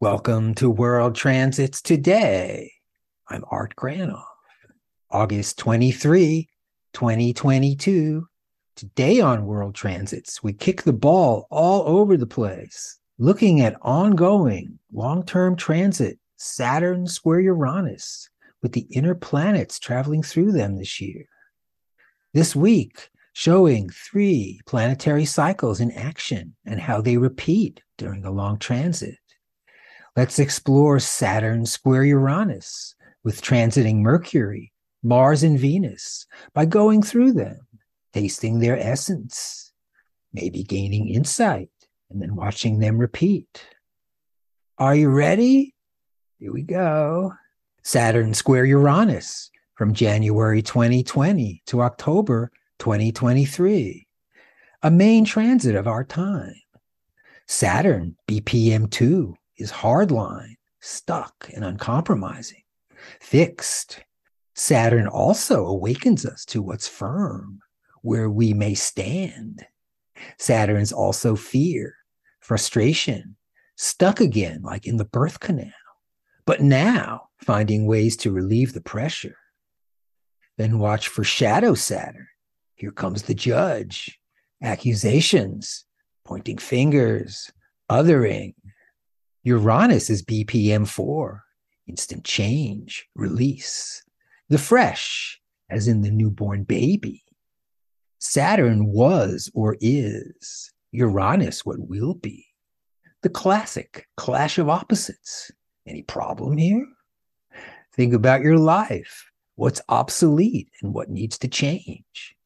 Welcome to World Transits Today. I'm Art Granoff. August 23, 2022. Today on World Transits, we kick the ball all over the place, looking at ongoing long term transit, Saturn square Uranus, with the inner planets traveling through them this year. This week, showing three planetary cycles in action and how they repeat during a long transit. Let's explore Saturn square Uranus with transiting Mercury, Mars, and Venus by going through them, tasting their essence, maybe gaining insight, and then watching them repeat. Are you ready? Here we go. Saturn square Uranus from January 2020 to October 2023, a main transit of our time. Saturn, BPM 2, is hardline, stuck, and uncompromising. Fixed. Saturn also awakens us to what's firm, where we may stand. Saturn's also fear, frustration, stuck again, like in the birth canal, but now finding ways to relieve the pressure. Then watch for shadow Saturn. Here comes the judge, accusations, pointing fingers, othering, Uranus is BPM 4, instant change, release. The fresh, as in the newborn baby. Saturn was or is, Uranus what will be. The classic clash of opposites. Any problem here? Think about your life. What's obsolete and what needs to change?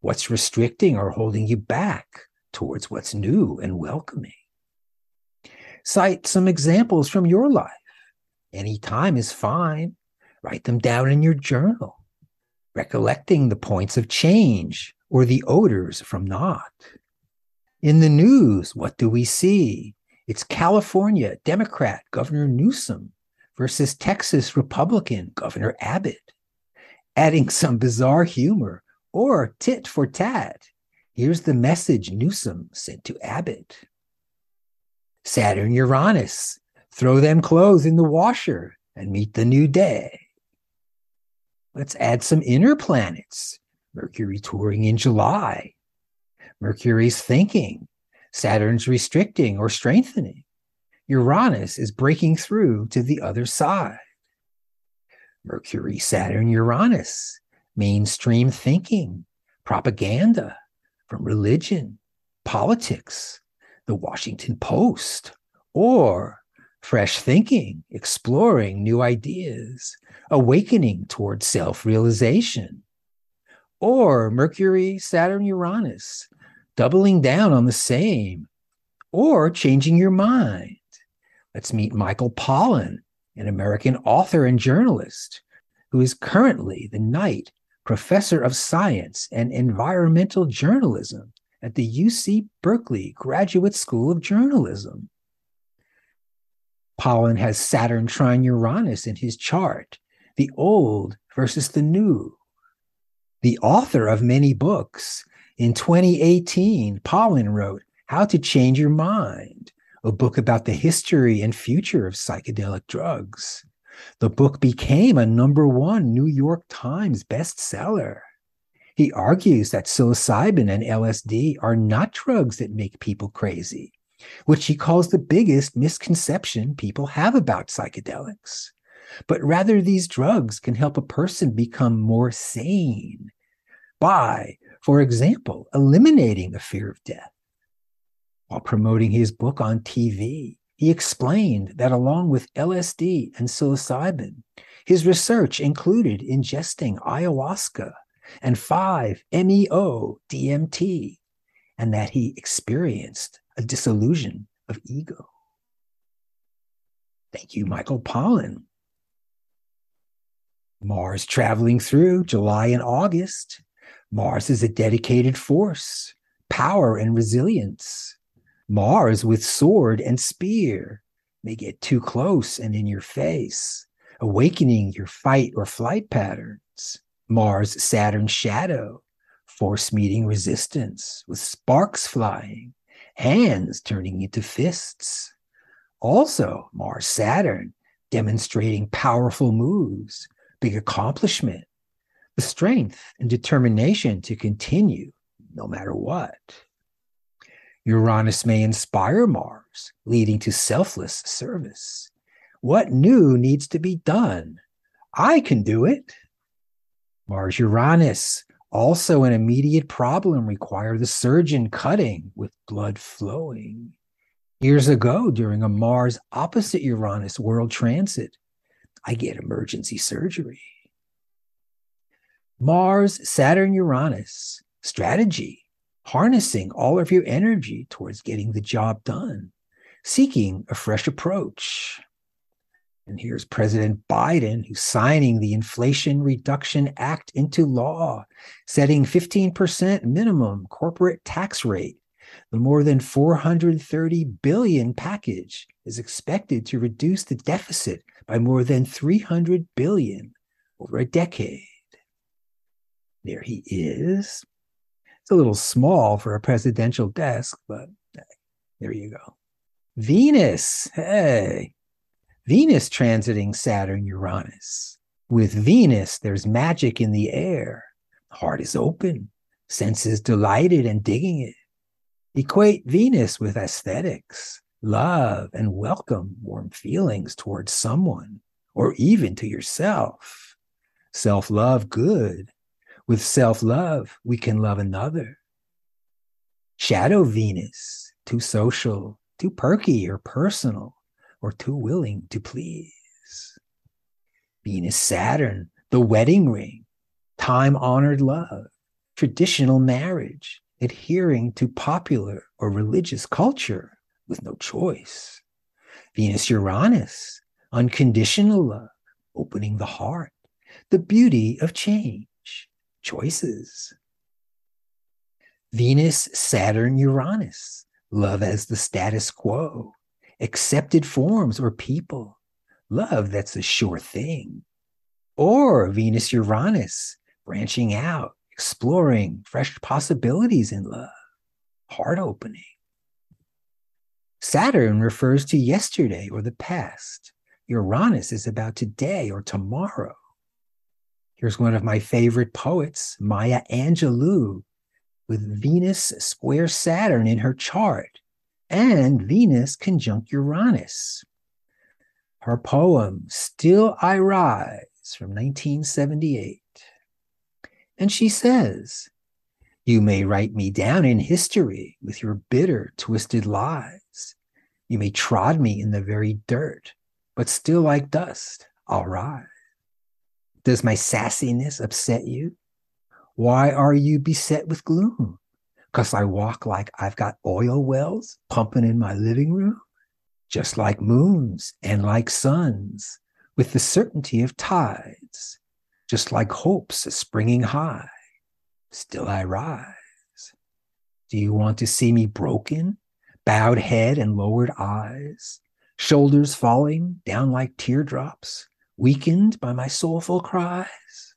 What's restricting or holding you back towards what's new and welcoming? Cite some examples from your life. Any time is fine. Write them down in your journal, recollecting the points of change or the odors from not. In the news, what do we see? It's California Democrat Governor Newsom versus Texas Republican Governor Abbott. Adding some bizarre humor or tit for tat, here's the message Newsom sent to Abbott. Saturn, Uranus. Throw them clothes in the washer and meet the new day. Let's add some inner planets. Mercury touring in July. Mercury's thinking. Saturn's restricting or strengthening. Uranus is breaking through to the other side. Mercury, Saturn, Uranus, mainstream thinking, propaganda from religion, politics, the Washington Post, or fresh thinking, exploring new ideas, awakening towards self realization, or Mercury, Saturn, Uranus, doubling down on the same, or changing your mind. Let's meet Michael Pollan, an American author and journalist who is currently the Knight Professor of Science and Environmental Journalism at the UC Berkeley Graduate School of Journalism. Pollan has Saturn trine Uranus in his chart, the old versus the new. The author of many books, in 2018, Pollan wrote How to Change Your Mind, a book about the history and future of psychedelic drugs. The book became a number one New York Times bestseller. He argues that psilocybin and LSD are not drugs that make people crazy, which he calls the biggest misconception people have about psychedelics. But rather, these drugs can help a person become more sane by, for example, eliminating the fear of death. While promoting his book on TV, he explained that along with LSD and psilocybin, his research included ingesting ayahuasca and 5 MEO DMT, and that he experienced a dissolution of ego. Thank you, Michael Pollan. Mars traveling through July and August. Mars is a dedicated force, power and resilience. Mars with sword and spear may get too close and in your face, awakening your fight or flight patterns. Mars Saturn shadow, force meeting resistance with sparks flying, hands turning into fists. Also, Mars Saturn demonstrating powerful moves, big accomplishment, the strength and determination to continue no matter what. Uranus may inspire Mars, leading to selfless service. What new needs to be done? I can do it. Mars Uranus, also an immediate problem, require the surgeon cutting with blood flowing. Years ago, during a Mars opposite Uranus world transit, I get emergency surgery. Mars, Saturn, Uranus, strategy, harnessing all of your energy towards getting the job done, seeking a fresh approach. And here's President Biden, who's signing the Inflation Reduction Act into law, setting 15% minimum corporate tax rate. The more than 430 billion package is expected to reduce the deficit by more than 300 billion over a decade. There he is. It's a little small for a presidential desk, but there you go. Venus, hey, Venus transiting Saturn, Uranus. With Venus, there's magic in the air. Heart is open, senses delighted and digging it. Equate Venus with aesthetics, love, and welcome warm feelings towards someone or even to yourself. Self love, good. With self love, we can love another. Shadow Venus, too social, too perky or personal or too willing to please. Venus Saturn, the wedding ring, time honored love, traditional marriage, adhering to popular or religious culture with no choice. Venus Uranus, unconditional love, opening the heart, the beauty of change, choices. Venus, Saturn, Uranus, love as the status quo, accepted forms or people, love that's a sure thing. Or Venus Uranus, branching out, exploring fresh possibilities in love, heart opening. Saturn refers to yesterday or the past. Uranus is about today or tomorrow. Here's one of my favorite poets, Maya Angelou, with Venus square Saturn in her chart and Venus conjunct Uranus. Her poem, Still I Rise, from 1978. And she says, You may write me down in history with your bitter, twisted lies. You may trod me in the very dirt, but still like dust, I'll rise. Does my sassiness upset you? Why are you beset with gloom? Because I walk like I've got oil wells pumping in my living room, just like moons and like suns, with the certainty of tides, just like hopes springing high. Still I rise. Do you want to see me broken, bowed head and lowered eyes, shoulders falling down like teardrops, weakened by my soulful cries?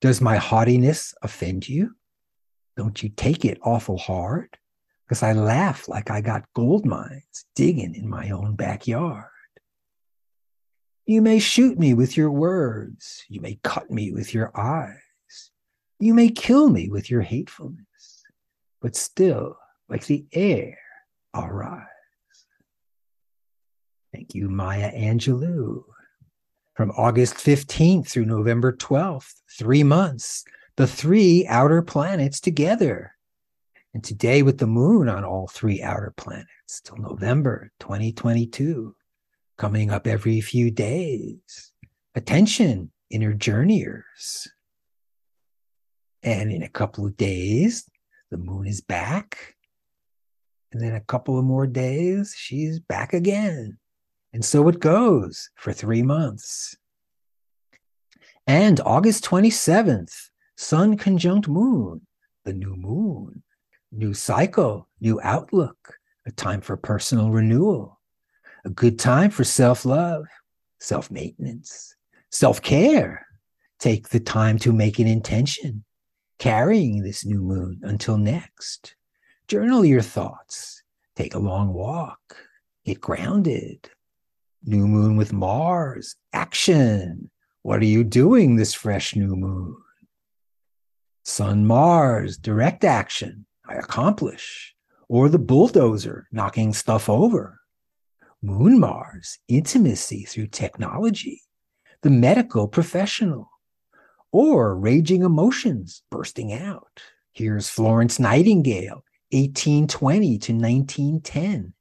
Does my haughtiness offend you? Don't you take it awful hard? Because I laugh like I got gold mines digging in my own backyard. You may shoot me with your words. You may cut me with your eyes. You may kill me with your hatefulness. But still, like the air, I'll rise. Thank you, Maya Angelou. From August 15th through November 12th, three months, the three outer planets together. And today, with the moon on all three outer planets till November 2022, coming up every few days. Attention, inner journeyers. And in a couple of days, the moon is back. And then a couple of more days, she's back again. And so it goes for three months. And August 27th, Sun conjunct moon, the new moon, new cycle, new outlook, a time for personal renewal, a good time for self love, self maintenance, self care. Take the time to make an intention, carrying this new moon until next. Journal your thoughts, take a long walk, get grounded, New moon with Mars, action. What are you doing this fresh new moon? Sun Mars, direct action. I accomplish. Or the bulldozer, knocking stuff over. Moon Mars, intimacy through technology. The medical professional. Or raging emotions bursting out. Here's Florence Nightingale, 1820 to 1910.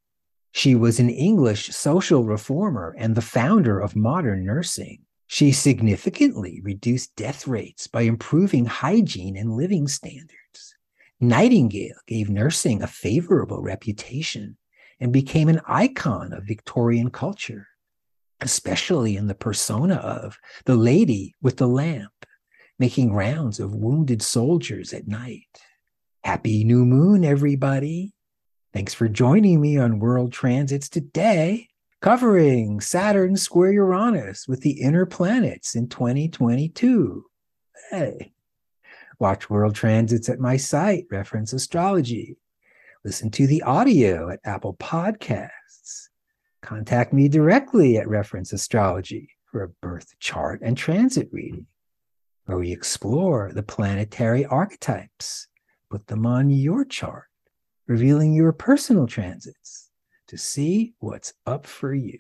She was an English social reformer and the founder of modern nursing. She significantly reduced death rates by improving hygiene and living standards. Nightingale gave nursing a favorable reputation and became an icon of Victorian culture, especially in the persona of the lady with the lamp, making rounds of wounded soldiers at night. Happy new moon, everybody. Thanks for joining me on World Transits today, covering Saturn square Uranus with the inner planets in 2022. Hey, watch World Transits at my site, Reference Astrology. Listen to the audio at Apple Podcasts. Contact me directly at Reference Astrology for a birth chart and transit reading, where we explore the planetary archetypes put them on your chart, revealing your personal transits to see what's up for you.